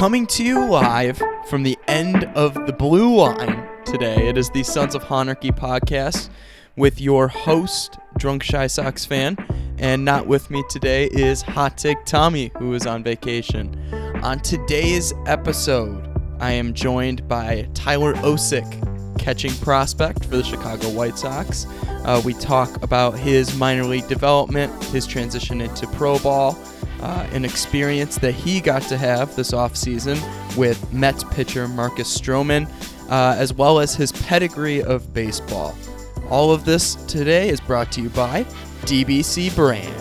Coming to you live from the end of the blue line today, it is the Sons of Hahnarchy podcast with your host, Drunk Chi Sox fan. And not with me today is Hot Take Tommy, who is on vacation. On today's episode, I am joined by Tyler Osik, catching prospect for the Chicago White Sox. Uh, we talk about his minor league development, his transition into pro ball, uh, an experience that he got to have this offseason with Mets pitcher Marcus Stroman, uh, as well as his pedigree of baseball. All of this today is brought to you by DBC Brand.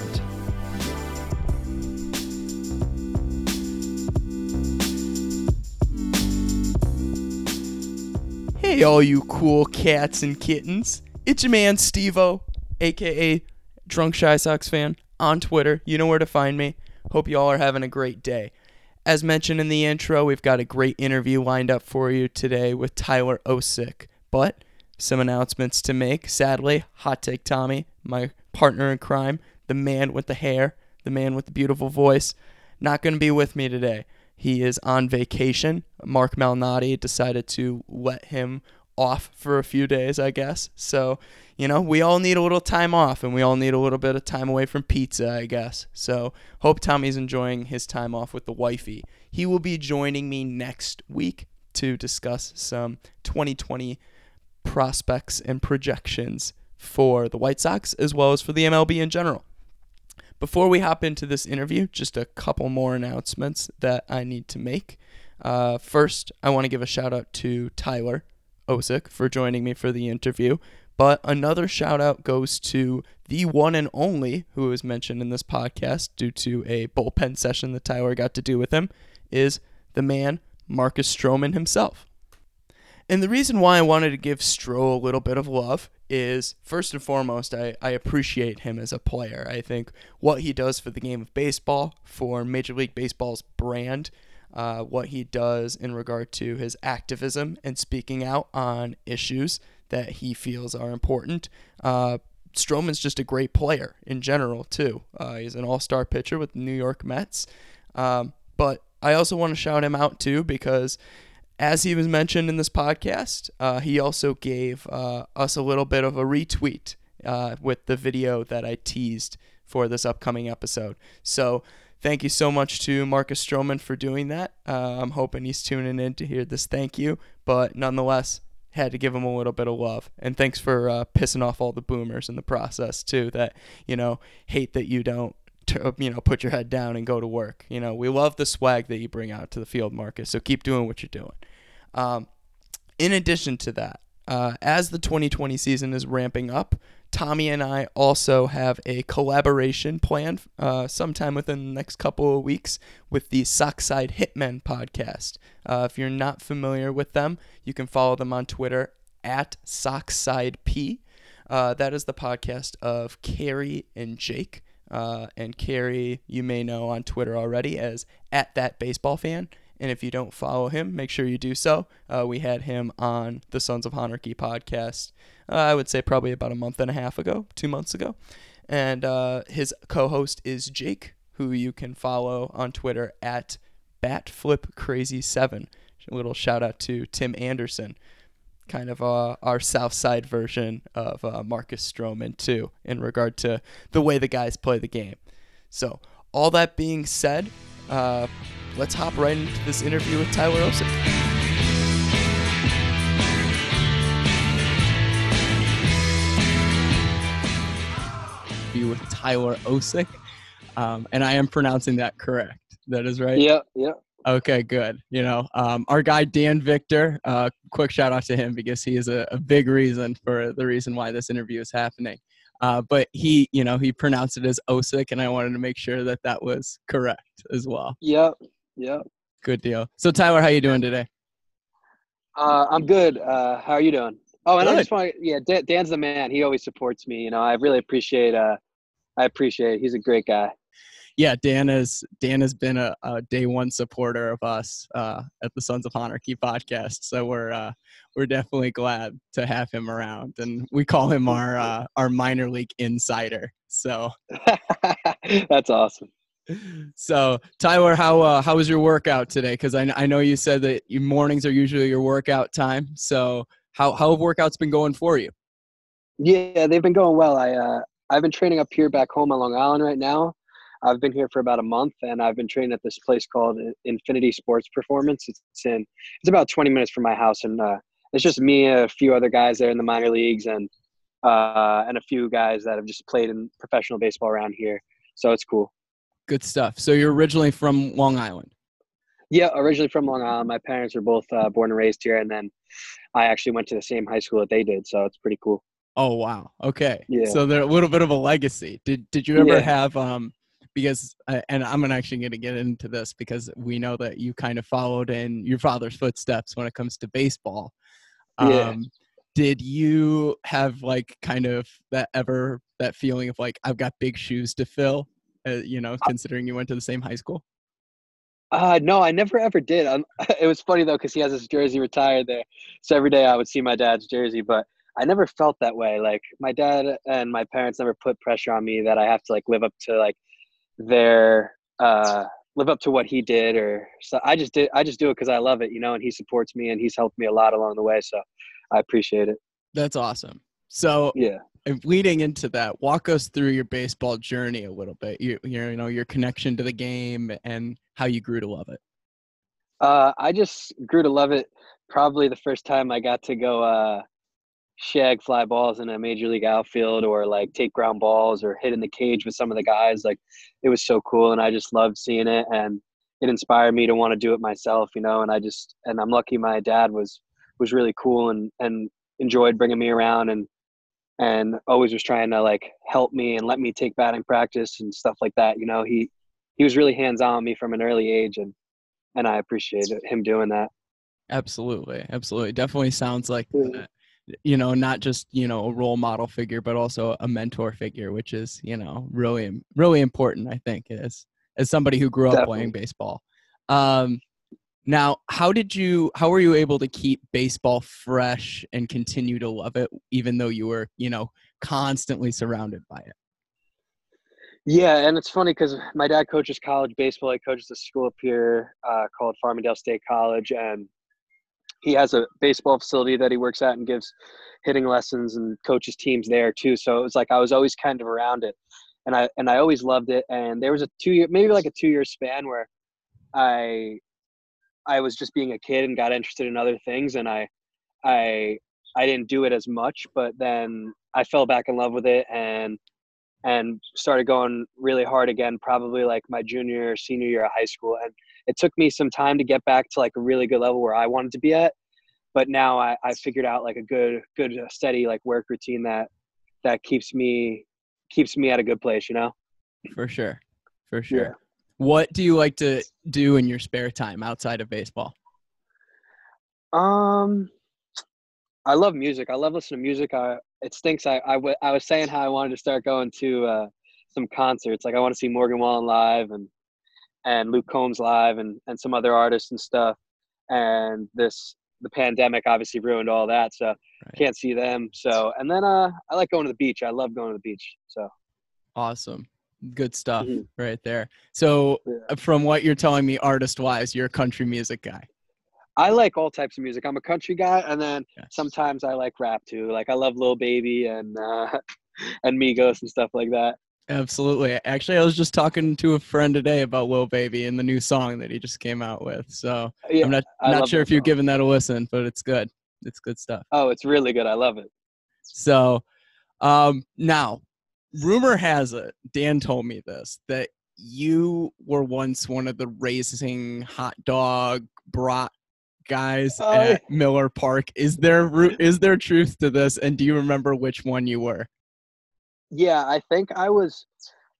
Hey, all you cool cats and kittens. It's your man, Stevo, aka Drunk Chi Sox fan, on Twitter. You know where to find me. Hope you all are having a great day. As mentioned in the intro, we've got a great interview lined up for you today with Tyler Osik. But some announcements to make. Sadly, Hot Take Tommy, my partner in crime, the man with the hair, the man with the beautiful voice, not going to be with me today. He is on vacation. Marc Malnati decided to let him off for a few days, I guess. So, you know, we all need a little time off and we all need a little bit of time away from pizza, I guess. So, hope Tommy's enjoying his time off with the wifey. He will be joining me next week to discuss some 2020 prospects and projections for the White Sox as well as for the MLB in general. Before we hop into this interview, just a couple more announcements that I need to make. Uh, first, I want to give a shout out to Tyler Osik for joining me for the interview. But another shout out goes to the one and only who was mentioned in this podcast due to a bullpen session that Tyler got to do with him is the man Marcus Stroman himself. And the reason why I wanted to give Stro a little bit of love is first and foremost, I, I appreciate him as a player. I think what he does for the game of baseball, for Major League Baseball's brand, uh, what he does in regard to his activism and speaking out on issues that he feels are important. Uh, Stroman's just a great player in general, too. Uh, he's an all star pitcher with the New York Mets. Um, but I also want to shout him out, too, because as he was mentioned in this podcast, uh, he also gave uh, us a little bit of a retweet uh, with the video that I teased for this upcoming episode. So thank you so much to Marcus Stroman for doing that. Uh, I'm hoping he's tuning in to hear this thank you, but nonetheless, had to give him a little bit of love. And thanks for uh, pissing off all the boomers in the process too. That you know hate that you don't to, you know, put your head down and go to work. You know, we love the swag that you bring out to the field, Marcus. So keep doing what you're doing. Um, in addition to that, uh, as the 2020 season is ramping up, Tommy and I also have a collaboration planned uh, sometime within the next couple of weeks with the Sockside Hitmen podcast. Uh, if you're not familiar with them, you can follow them on Twitter at SockSideP. Uh, that is the podcast of Carrie and Jake. Uh, and Carrie, you may know on Twitter already as at that baseball fan. And if you don't follow him, make sure you do so. Uh, we had him on the Sons of Hahnarchy podcast, uh, I would say probably about a month and a half ago, two months ago. And uh, his co host is Jake, who you can follow on Twitter at BatFlipCrazy7. A little shout out to Tim Anderson, kind of uh, our South Side version of uh, Marcus Stroman, too, in regard to the way the guys play the game. So, all that being said, uh, let's hop right into this interview with Tyler Osik. With Tyler Osik, um, and I am pronouncing that correct. That is right. Yeah, yeah. Okay, good. You know, um, our guy Dan Victor. Uh, quick shout out to him because he is a, a big reason for the reason why this interview is happening. Uh, but he, you know, he pronounced it as Osik, and I wanted to make sure that that was correct as well. Yep, yep. Good deal. So Tyler, how you doing today? Uh, I'm good. Uh, how are you doing? Oh, and Good. I just want to, yeah, Dan, Dan's the man. He always supports me. You know, I really appreciate. Uh, I appreciate. It. He's a great guy. Yeah, Dan has Dan has been a, a day one supporter of us uh, at the Sons of Hahnarchy podcast. So we're uh, we're definitely glad to have him around, and we call him our uh, our minor league insider. So That's awesome. so Tyler, how uh, how was your workout today? Because I, I know you said that your mornings are usually your workout time. So how how have workouts been going for you? Yeah, they've been going well. I uh, I've been training up here back home on Long Island right now. I've been here for about a month, and I've been training at this place called Infinity Sports Performance. It's in it's about 20 minutes from my house, and uh, it's just me, a few other guys there in the minor leagues, and uh, and a few guys that have just played in professional baseball around here. So it's cool. Good stuff. So you're originally from Long Island. Yeah, originally from Long Island. My parents were both uh, born and raised here, and then I actually went to the same high school that they did. So it's pretty cool. Oh wow. Okay. Yeah. So they're a little bit of a legacy. Did Did you ever yeah. have um because uh, and I'm actually going to get into this because we know that you kind of followed in your father's footsteps when it comes to baseball. Um, yeah. Did you have like kind of that ever that feeling of like I've got big shoes to fill? Uh, you know, considering you went to the same high school. Uh, no, I never ever did. Um, it was funny though because he has his jersey retired there, so every day I would see my dad's jersey. But I never felt that way. Like my dad and my parents never put pressure on me that I have to like live up to like their uh live up to what he did or so I just did I just do it because I love it, you know, and he supports me and he's helped me a lot along the way. So I appreciate it. That's awesome. So yeah, leading into that, walk us through your baseball journey a little bit. You you know your connection to the game and how you grew to love it. Uh, I just grew to love it. Probably the first time I got to go uh, shag fly balls in a major league outfield or like take ground balls or hit in the cage with some of the guys like it was so cool and i just loved seeing it and it inspired me to want to do it myself you know and i just and i'm lucky my dad was was really cool and and enjoyed bringing me around and and always was trying to like help me and let me take batting practice and stuff like that you know he he was really hands on me from an early age and and i appreciated him doing that. Absolutely absolutely definitely sounds like you know not just you know a role model figure but also a mentor figure which is you know really really important i think as as somebody who grew up Definitely. playing baseball um now how did you how were you able to keep baseball fresh and continue to love it even though you were you know constantly surrounded by it yeah and it's funny because my dad coaches college baseball he coaches a school up here uh, called farmingdale state college and he has a baseball facility that he works at and gives hitting lessons and coaches teams there too. So it was like I was always kind of around it, and I and I always loved it. And there was a two year, maybe like a two year span where I I was just being a kid and got interested in other things, and I I I didn't do it as much, but then I fell back in love with it and and started going really hard again probably like my junior senior year of high school and it took me some time to get back to like a really good level where I wanted to be at. But now I, I figured out like a good, good, uh, steady like work routine that that keeps me keeps me at a good place. You know. For sure, for sure. Yeah. What do you like to do in your spare time outside of baseball? Um, I love music. I love listening to music. I it stinks. I I, w- I was saying how I wanted to start going to uh, some concerts. Like I want to see Morgan Wallen live and and Luke Combs live and, and some other artists and stuff. And this the pandemic obviously ruined all that, so right. can't see them. So and then uh, I like going to the beach. I love going to the beach. So awesome, good stuff mm-hmm. right there. So yeah. Uh, from what you're telling me, artist wise, you're a country music guy. I like all types of music. I'm a country guy, and then yes. sometimes I like rap too. Like I love Lil Baby and uh, and Migos and stuff like that. Absolutely. Actually, I was just talking to a friend today about Lil Baby and the new song that he just came out with. So yeah, I'm not not sure if you've given that a listen, but it's good. It's good stuff. Oh, it's really good. I love it. So, um, now, rumor has it, Dan told me this, that you were once one of the racing hot dog brat guys oh, at Miller Park. Is there is there truth to this? And do you remember which one you were? Yeah, I think I was,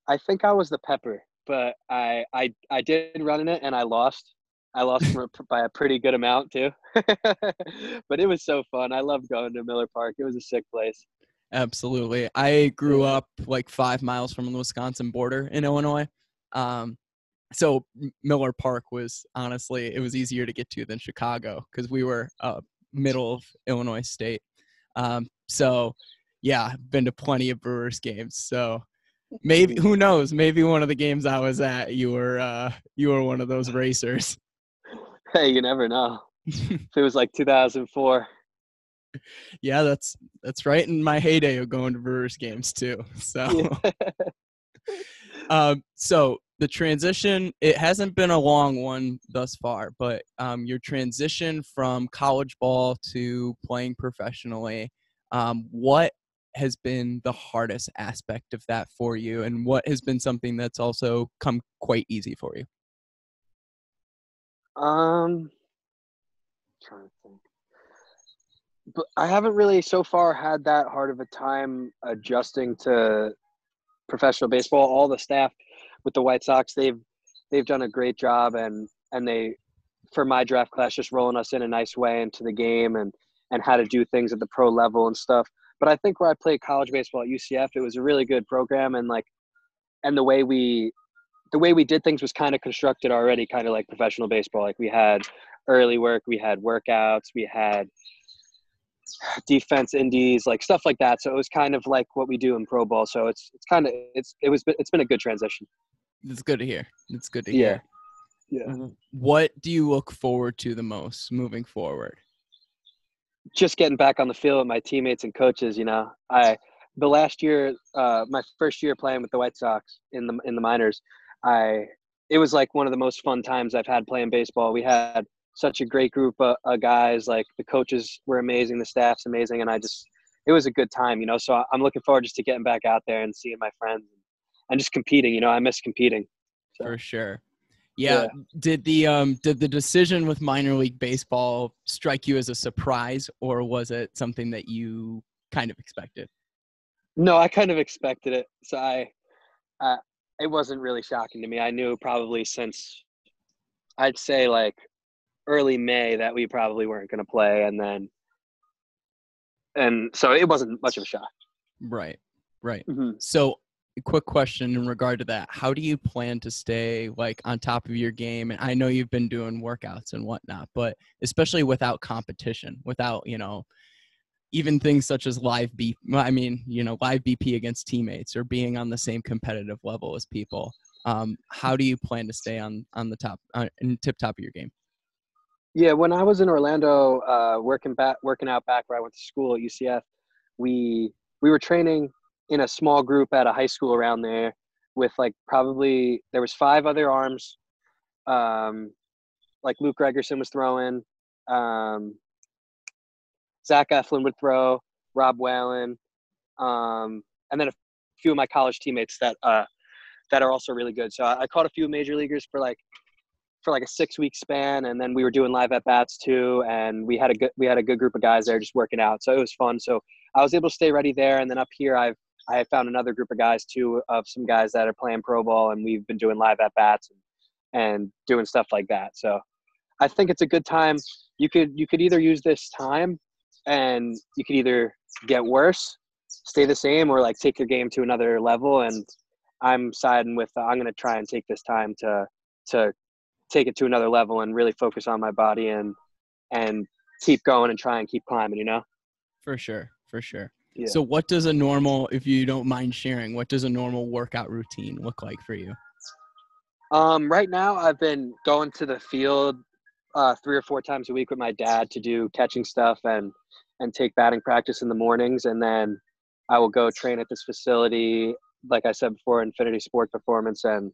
I think I was the pepper, but I I I did run in it and I lost. I lost by a pretty good amount too. but it was so fun. I loved going to Miller Park. It was a sick place. Absolutely. I grew up like five miles from the Wisconsin border in Illinois. Um, so Miller Park was honestly it was easier to get to than Chicago because we were uh, middle of Illinois state. Um, so yeah, been to plenty of Brewers games. So maybe who knows? Maybe one of the games I was at, you were uh, you were one of those racers. Hey, you never know. it was like 2004. Yeah, that's that's right in my heyday of going to Brewers games too. So, um, so the transition it hasn't been a long one thus far, but um, your transition from college ball to playing professionally, um, what has been the hardest aspect of that for you, and what has been something that's also come quite easy for you? Um, trying to think. But I haven't really so far had that hard of a time adjusting to professional baseball. All the staff with the White Sox, they've they've done a great job, and and they for my draft class just rolling us in a nice way into the game and and how to do things at the pro level and stuff. But I think where I played college baseball at UCF, it was a really good program, and like and the way we the way we did things was kind of constructed already, kind of like professional baseball. Like we had early work, we had workouts, we had defense indies, like stuff like that. So it was kind of like what we do in pro ball. So it's it's kind of it's it was it's been a good transition. It's good to hear. It's good to Yeah. hear. Yeah. What do you look forward to the most moving forward? Just getting back on the field with my teammates and coaches. You know, I the last year, uh, my first year playing with the White Sox in the in the minors, I it was like one of the most fun times I've had playing baseball. We had such a great group of, of guys. Like the coaches were amazing, the staff's amazing, and I just it was a good time, you know. So I'm looking forward just to getting back out there and seeing my friends and just competing. You know, I miss competing. So, For sure. Yeah. Did the um did the decision with minor league baseball strike you as a surprise or was it something that you kind of expected? No, I kind of expected it. So I, uh, it wasn't really shocking to me. I knew probably since, I'd say like early May that we probably weren't going to play, and then, and so it wasn't much of a shock. Right. Right. Mhm. So quick question in regard to that. How do you plan to stay like on top of your game? And I know you've been doing workouts and whatnot, but especially without competition, without, you know, even things such as live BP, I mean, you know, live BP against teammates or being on the same competitive level as people. Um, how do you plan to stay on on the top, uh, in tip top of your game? Yeah, when I was in Orlando, uh, working back, working out back where I went to school at UCF, we we were training in a small group at a high school around there with like probably there was five other arms, um, like Luke Gregerson was throwing, um, Zach Eflin would throw, Rob Whalen, um, and then a few of my college teammates that uh, that are also really good. So I, I caught a few major leaguers for like for like a six week span and then we were doing live at bats too and we had a good we had a good group of guys there just working out so it was fun so i was able to stay ready there and then up here i've i found another group of guys too of some guys that are playing pro ball and we've been doing live at bats and, and doing stuff like that. So i think it's a good time. You could you could either use this time and you could either get worse stay the same or like take your game to another level. And i'm siding with uh, i'm going to try and take this time to to take it to another level and really focus on my body and and keep going and try and keep climbing you know? For sure, for sure. Yeah. So, what does a normal, if you don't mind sharing, what does a normal workout routine look like for you? um right now i've been going to the field uh three or four times a week with my dad to do catching stuff and and take batting practice in the mornings and then i will go train at this facility like i said before infinity sport performance and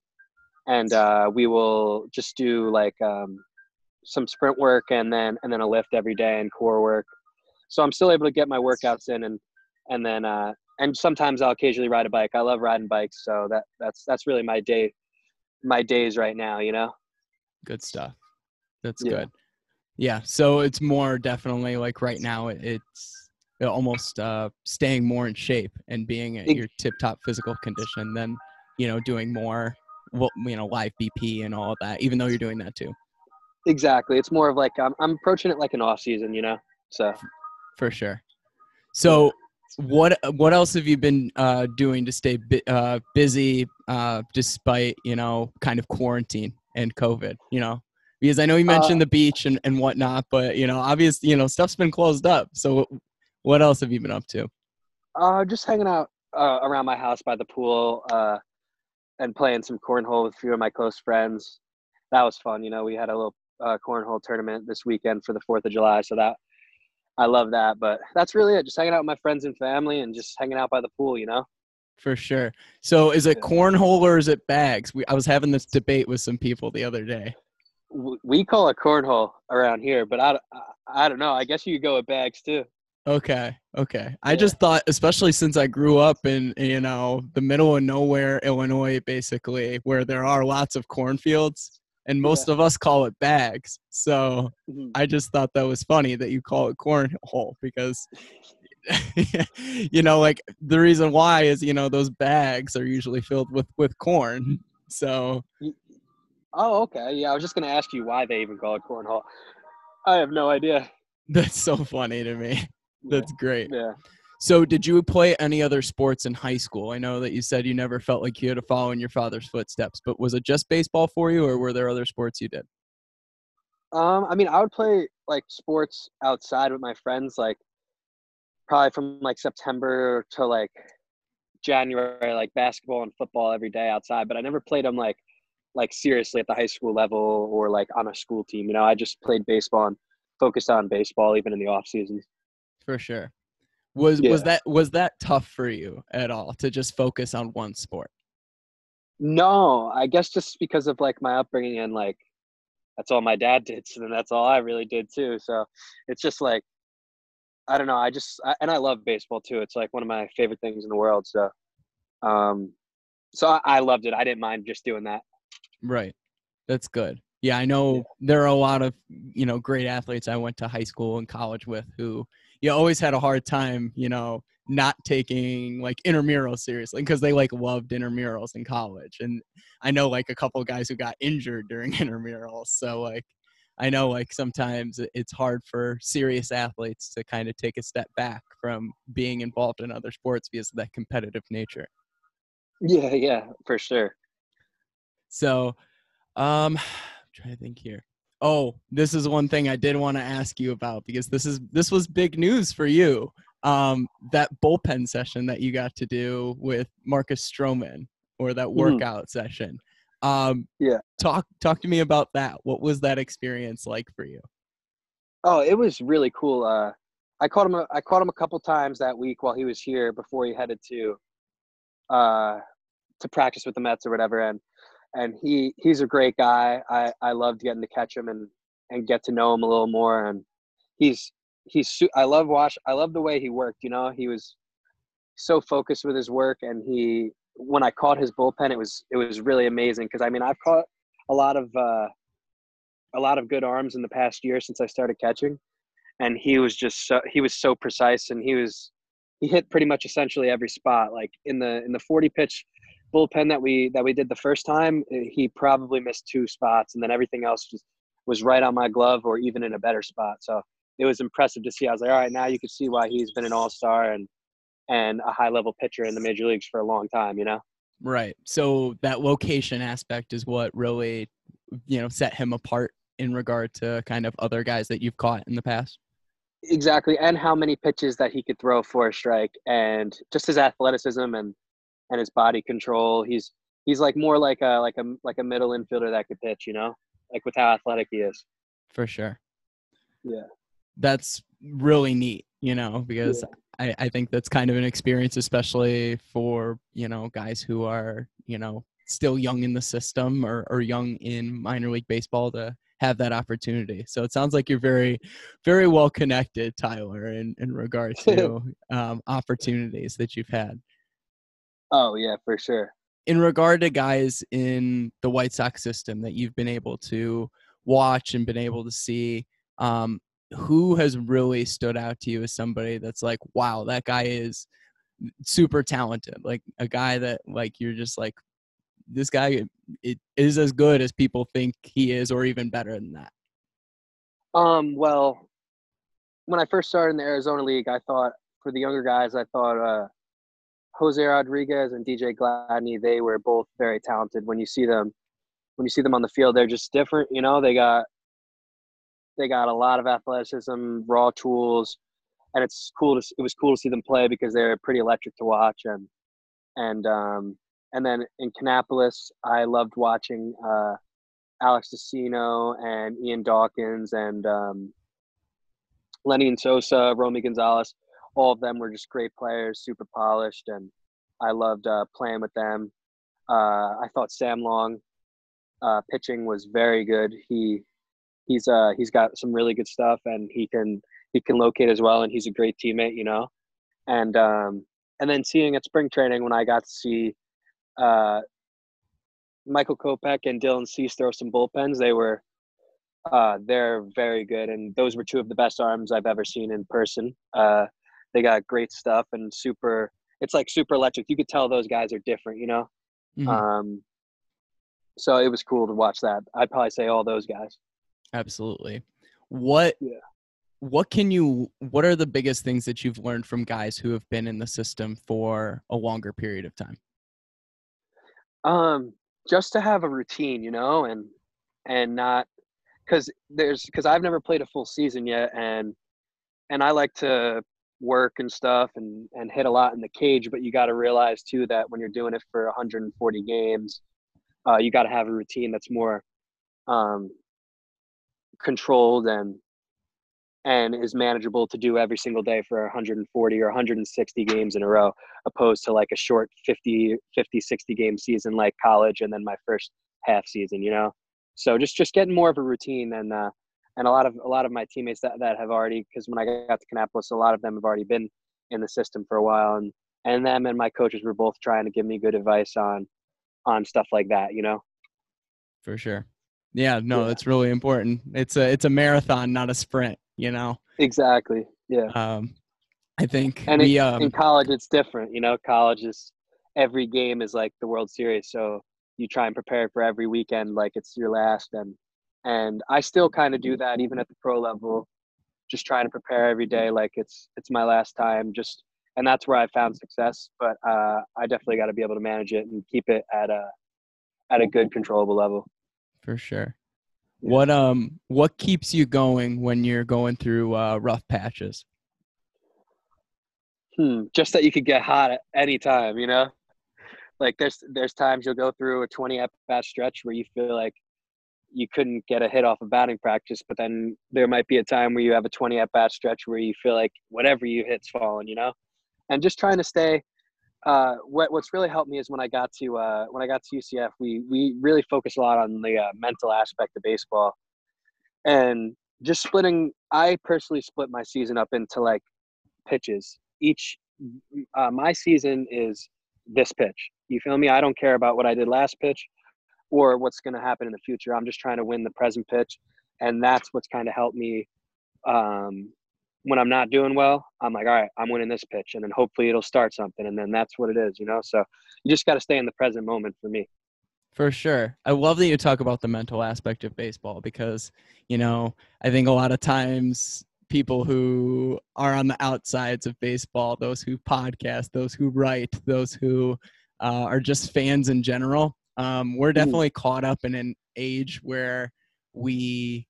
and uh we will just do like um some sprint work and then and then a lift every day and core work so i'm still able to get my workouts in and and then uh and sometimes i'll occasionally ride a bike i love riding bikes so that that's that's really my day my days right now you know Good stuff. That's Yeah. good. Yeah. So it's more definitely like right now, it's almost uh, staying more in shape and being at your tip top physical condition than, you know, doing more, well, you know, live BP and all of that, even though you're doing that too. exactly it's more of like i'm, I'm approaching it like an off season you know so For sure. So, what what else have you been uh, doing to stay bu- uh, busy uh, despite you know kind of quarantine and COVID? You know, because I know you mentioned Uh, the beach and, and whatnot, but you know, obviously, you know, stuff's been closed up. So, what else have you been up to? uh just hanging out uh, around my house by the pool uh, and playing some cornhole with a few of my close friends. That was fun. You know, we had a little uh, cornhole tournament this weekend for the Fourth of July, so that I love that. But that's really it. Just hanging out with my friends and family and just hanging out by the pool. You know. For sure. So, is it Yeah. cornhole or is it bags? We, I was having this debate with some people the other day. We call it cornhole around here, but I, I, I don't know. I guess you could go with bags too. Okay. Okay. I just thought, especially since I grew up in, you know, the middle of nowhere, Illinois, basically, where there are lots of cornfields, and most of us call it bags. So Mhm. I just thought that was funny that you call it cornhole because, you know, like the reason why is, you know, those bags are usually filled with, with corn. So Oh, okay. Yeah, I was just gonna ask you why they even call it cornhole. I have no idea. that's so funny to me. Yeah. That's great. yeah. So, did you play any other sports in high school? I know that you said you never felt like you had to follow in your father's footsteps, but was it just baseball for you, or were there other sports you did? Um, I mean, I would play like sports outside with my friends, like probably from like September to like January, like basketball and football every day outside. But I never played them like like seriously at the high school level or like on a school team. You know, I just played baseball and focused on baseball even in the off season. For sure. Was was that was that tough for you at all to just focus on one sport? No, I guess just because of like my upbringing and like that's all my dad did, so then that's all I really did too. So it's just like I don't know. I just I, and I love baseball too. It's like one of my favorite things in the world. So, um, so I, I loved it. I didn't mind just doing that. Right. That's good. Yeah, I know there are a lot of, you know, great athletes I went to high school and college with who you always had a hard time, you know, not taking like intramurals seriously because they like loved intramurals in college. And I know like a couple guys who got injured during intramurals. So like I know like sometimes it's hard for serious athletes to kind of take a step back from being involved in other sports because of that competitive nature. Yeah, yeah, for sure. So, um, I'm trying to think here. Oh, this is one thing I did want to ask you about because this is this was big news for you. Um, that bullpen session that you got to do with Marcus Stroman or that workout session. Um, Yeah. Talk talk to me about that. What was that experience like for you? Oh, it was really cool. Uh, I caught him. A, I caught him a couple times that week while he was here before he headed to, uh, to practice with the Mets or whatever. And and he he's a great guy. I I loved getting to catch him and and get to know him a little more. And he's he's I love watch. I love the way he worked. You know, he was so focused with his work, and he when I caught his bullpen, it was it was really amazing because I mean I've caught a lot of. Uh, a lot of good arms in the past year since I started catching, and he was just so, he was so precise, and he was he hit pretty much essentially every spot. Like in the in the forty pitch bullpen that we that we did the first time, eh, he probably missed two spots, and then everything else just was right on my glove or even in a better spot. So it was impressive to see. I was like, all right, now you can see why he's been an all star and and a high level pitcher in the major leagues for a long time. You know. Right. So that location aspect is what really, you know, set him apart in regard to kind of other guys that you've caught in the past. Exactly, and how many pitches that he could throw for a strike, and just his athleticism and and his body control. He's he's like more like a like a like a middle infielder that could pitch, you know, like with how athletic he is. For sure. Yeah. That's really neat, you know, because I, I think that's kind of an experience, especially for, you know, guys who are, you know, still young in the system or, or young in minor league baseball to have that opportunity. So it sounds like you're very, very well connected, Tyler, in, in regard to um, opportunities that you've had. Oh yeah, for sure. in regard to guys in the White Sox system that you've been able to watch and been able to see, um, who has really stood out to you as somebody that's like, wow, that guy is super talented, like a guy that like you're just like, this guy it is as good as people think he is, or even better than that. Um, well, when I first started in the Arizona League, I thought for the younger guys, I thought uh, Jose Rodriguez and DJ Gladney, they were both very talented. When you see them, when you see them on the field, they're just different. You know, they got they got a lot of athleticism, raw tools, and it's cool to it was cool to see them play because they're pretty electric to watch. And and um, and then in Kannapolis, I loved watching uh, Alex Destino and Ian Dawkins and um, Lenyn Sosa, Romy Gonzalez. All of them were just great players, super polished, and I loved uh, playing with them. Uh, I thought Sam Long uh, pitching was very good. He he's uh he's got some really good stuff, and he can he can locate as well, and he's a great teammate, you know. And um, and then seeing at spring training when I got to see uh, Michael Kopech and Dylan Cease throw some bullpens, they were uh, they're very good, and those were two of the best arms I've ever seen in person. Uh, they got great stuff and super. It's like super electric. You could tell those guys are different, you know. Mhm. Um, so it was cool to watch that. I'd probably say all those guys. Absolutely. What Yeah. what can you what are the biggest things that you've learned from guys who have been in the system for a longer period of time? Um, just to have a routine, you know, and and not because there's because I've never played a full season yet, and and I like to work and stuff and and hit a lot in the cage, but you got to realize too that when you're doing it for 140 games, uh, you got to have a routine that's more um, controlled and and is manageable to do every single day for 140 or 160 games in a row opposed to like a short 50 50 60 game season like college and then my first half season you know? So just just getting more of a routine and uh and a lot of a lot of my teammates that, that have already because when i got to Kannapolis, a lot of them have already been in the system for a while and and them and my coaches were both trying to give me good advice on on stuff like that you know For sure. Yeah, no, Yeah. it's really important. It's a it's a marathon, not a sprint, you know. exactly yeah Um I think and we in, um in college it's different you know college is every game is like the world series so you try and prepare for every weekend like it's your last and and i still kind of do that even at the pro level just trying to prepare every day like it's it's my last time just and that's where i found success but uh, i definitely got to be able to manage it and keep it at a at a good controllable level for sure. Yeah. What um what keeps you going when you're going through uh rough patches? hmm, just that you could get hot at any time, you know? Like there's there's times you'll go through a 20 at bat stretch where you feel like you couldn't get a hit off of batting practice, but then there might be a time where you have a 20 at bat stretch where you feel like whatever you hit's falling, you know? And just trying to stay uh, what what's really helped me is when I got to uh, when I got to UCF, we we really focus a lot on the uh, mental aspect of baseball, and just splitting. I personally split my season up into like pitches. Each uh, my season is this pitch. You feel me? I don't care about what I did last pitch or what's going to happen in the future. I'm just trying to win the present pitch, and that's what's kind of helped me. Um, when I'm not doing well, I'm like, all right, I'm winning this pitch, and then hopefully it'll start something, and then that's what it is, you know. So you just got to stay in the present moment for me. For sure. I love that you talk about the mental aspect of baseball because, you know, I think a lot of times people who are on the outsides of baseball, those who podcast, those who write, those who uh, are just fans in general, um, we're definitely caught up in an age where we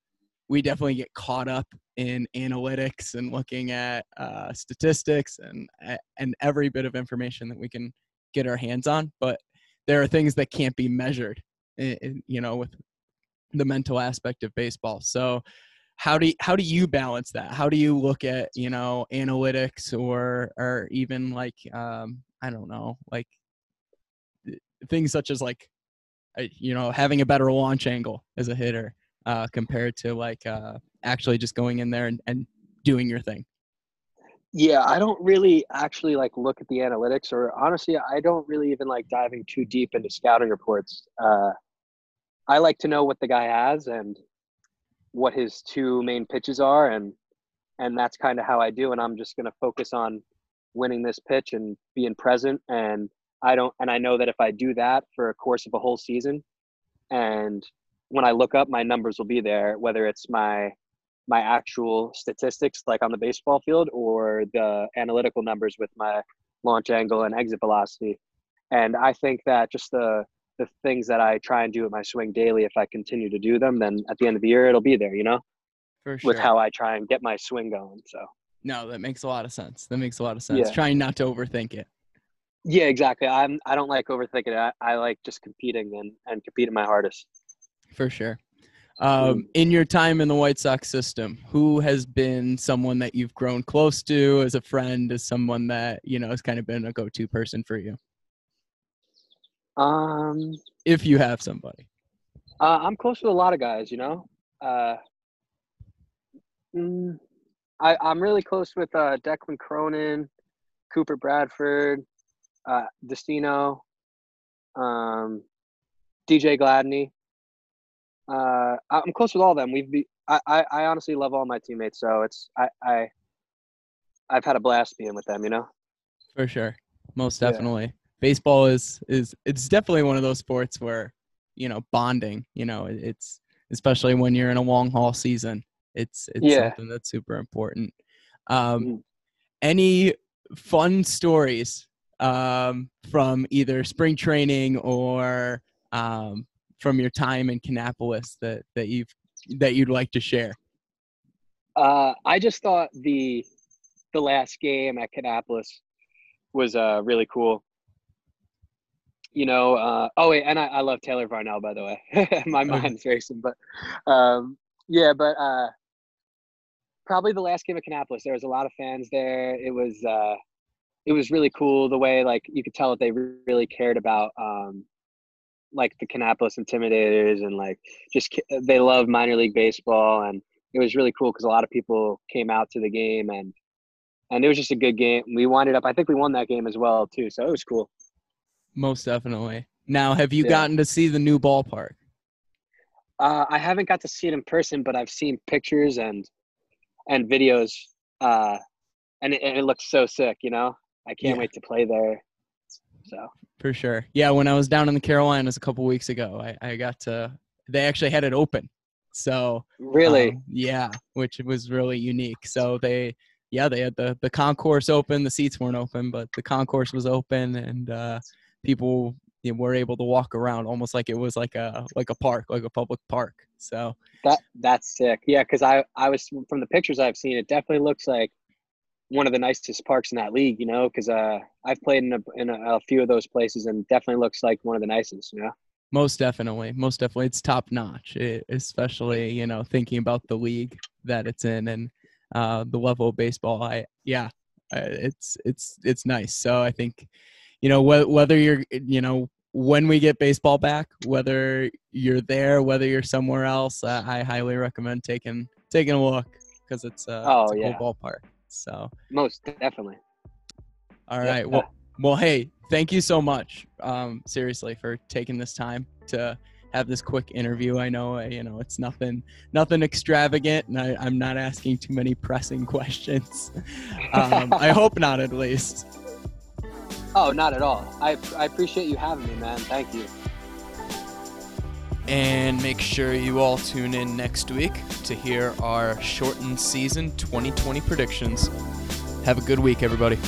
we definitely get caught up in analytics and looking at uh, statistics and and every bit of information that we can get our hands on, but there are things that can't be measured, i- i- you know, with the mental aspect of baseball. So, how do you, how do you balance that? How do you look at you know analytics or or even like um, I don't know like things such as like you know having a better launch angle as a hitter uh, compared to like uh, actually just going in there and, and doing your thing. Yeah, I don't really actually like look at the analytics, or honestly, I don't really even like diving too deep into scouting reports. Uh, I like to know what the guy has and what his two main pitches are, and and that's kind of how I do. And I'm just gonna focus on winning this pitch and being present. And I don't, and I know that if I do that for a course of a whole season, and when I look up, my numbers will be there, whether it's my my actual statistics like on the baseball field or the analytical numbers with my launch angle and exit velocity and i think that just the the things that i try and do with my swing daily if i continue to do them then at the end of the year it'll be there you know For sure. with how i try and get my swing going so no, that makes a lot of sense. That makes a lot of sense. Yeah. Trying not to overthink it. Yeah, exactly. I'm. I don't like overthinking it. I, I like just competing and and competing my hardest. For sure. Um, Mm. in your time in the White Sox system, who has been someone that you've grown close to as a friend, as someone that you know has kind of been a go-to person for you, Um, if you have somebody? uh, I'm close with a lot of guys. You know, uh, mm, I I'm really close with uh, Declan Cronin, Cooper Bradford, uh, Destino, um, DJ Gladney. Uh, I'm close with all of them. We've be, I, I I honestly love all my teammates, so it's I I I've had a blast being with them. You know. For sure, most Yeah. definitely. Baseball is is it's definitely one of those sports where you know bonding. You know, it's especially when you're in a long haul season. It's it's Yeah. something that's super important. Um, Mhm. any fun stories um, from either spring training or um, from your time in Kannapolis that that you've that you'd like to share? Uh, I just thought the the last game at Kannapolis was uh really cool. You know, uh, oh wait, and I, I love Taylor Varnell by the way. My Okay. mind's racing, but um, yeah, but uh, probably the last game at Kannapolis. There was a lot of fans there. It was uh, it was really cool the way like you could tell that they really cared about um, like the Kannapolis Intimidators and like just they love minor league baseball and it was really cool because a lot of people came out to the game and and it was just a good game. We winded up. I think we won that game as well too. So it was cool. Most definitely. Now, have you Yeah. gotten to see the new ballpark? Uh, I haven't got to see it in person, but I've seen pictures and and videos, uh, and it, and it looks so sick. You know, I can't Yeah. wait to play there. So For sure. Yeah, when I was down in the Carolinas a couple weeks ago, I, I got to. They actually had it open, so really, um, yeah, which was really unique. So they, yeah, they had the the concourse open. The seats weren't open, but the concourse was open, and uh, people you know, were able to walk around almost like it was like a like a park, like a public park. So that that's sick. Yeah, because I I was from the pictures I've seen, it definitely looks like one of the nicest parks in that league. You know, because uh, I've played in a in a, a few of those places, and definitely looks like one of the nicest. You know. most definitely, most definitely, it's top notch. It, especially you know thinking about the league that it's in and uh, the level of baseball. I yeah, it's it's it's nice. So I think you know wh- whether you're you know when we get baseball back, whether you're there, whether you're somewhere else, uh, I highly recommend taking taking a look because it's, uh, Oh, it's a yeah. cool ballpark. So Most definitely. All right. Yeah. well well hey, thank you so much, um, seriously for taking this time to have this quick interview. I know uh, you know it's nothing nothing extravagant, and I, I'm not asking too many pressing questions. um, I hope not, at least. Oh, not at all. I I appreciate you having me, man. Thank you. And make sure you all tune in next week to hear our shortened season 2020 predictions. Have a good week, everybody.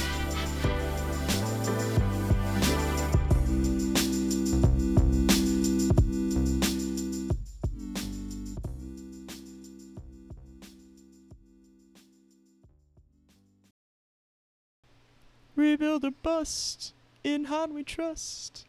Rebuild or bust. In Hahn we trust.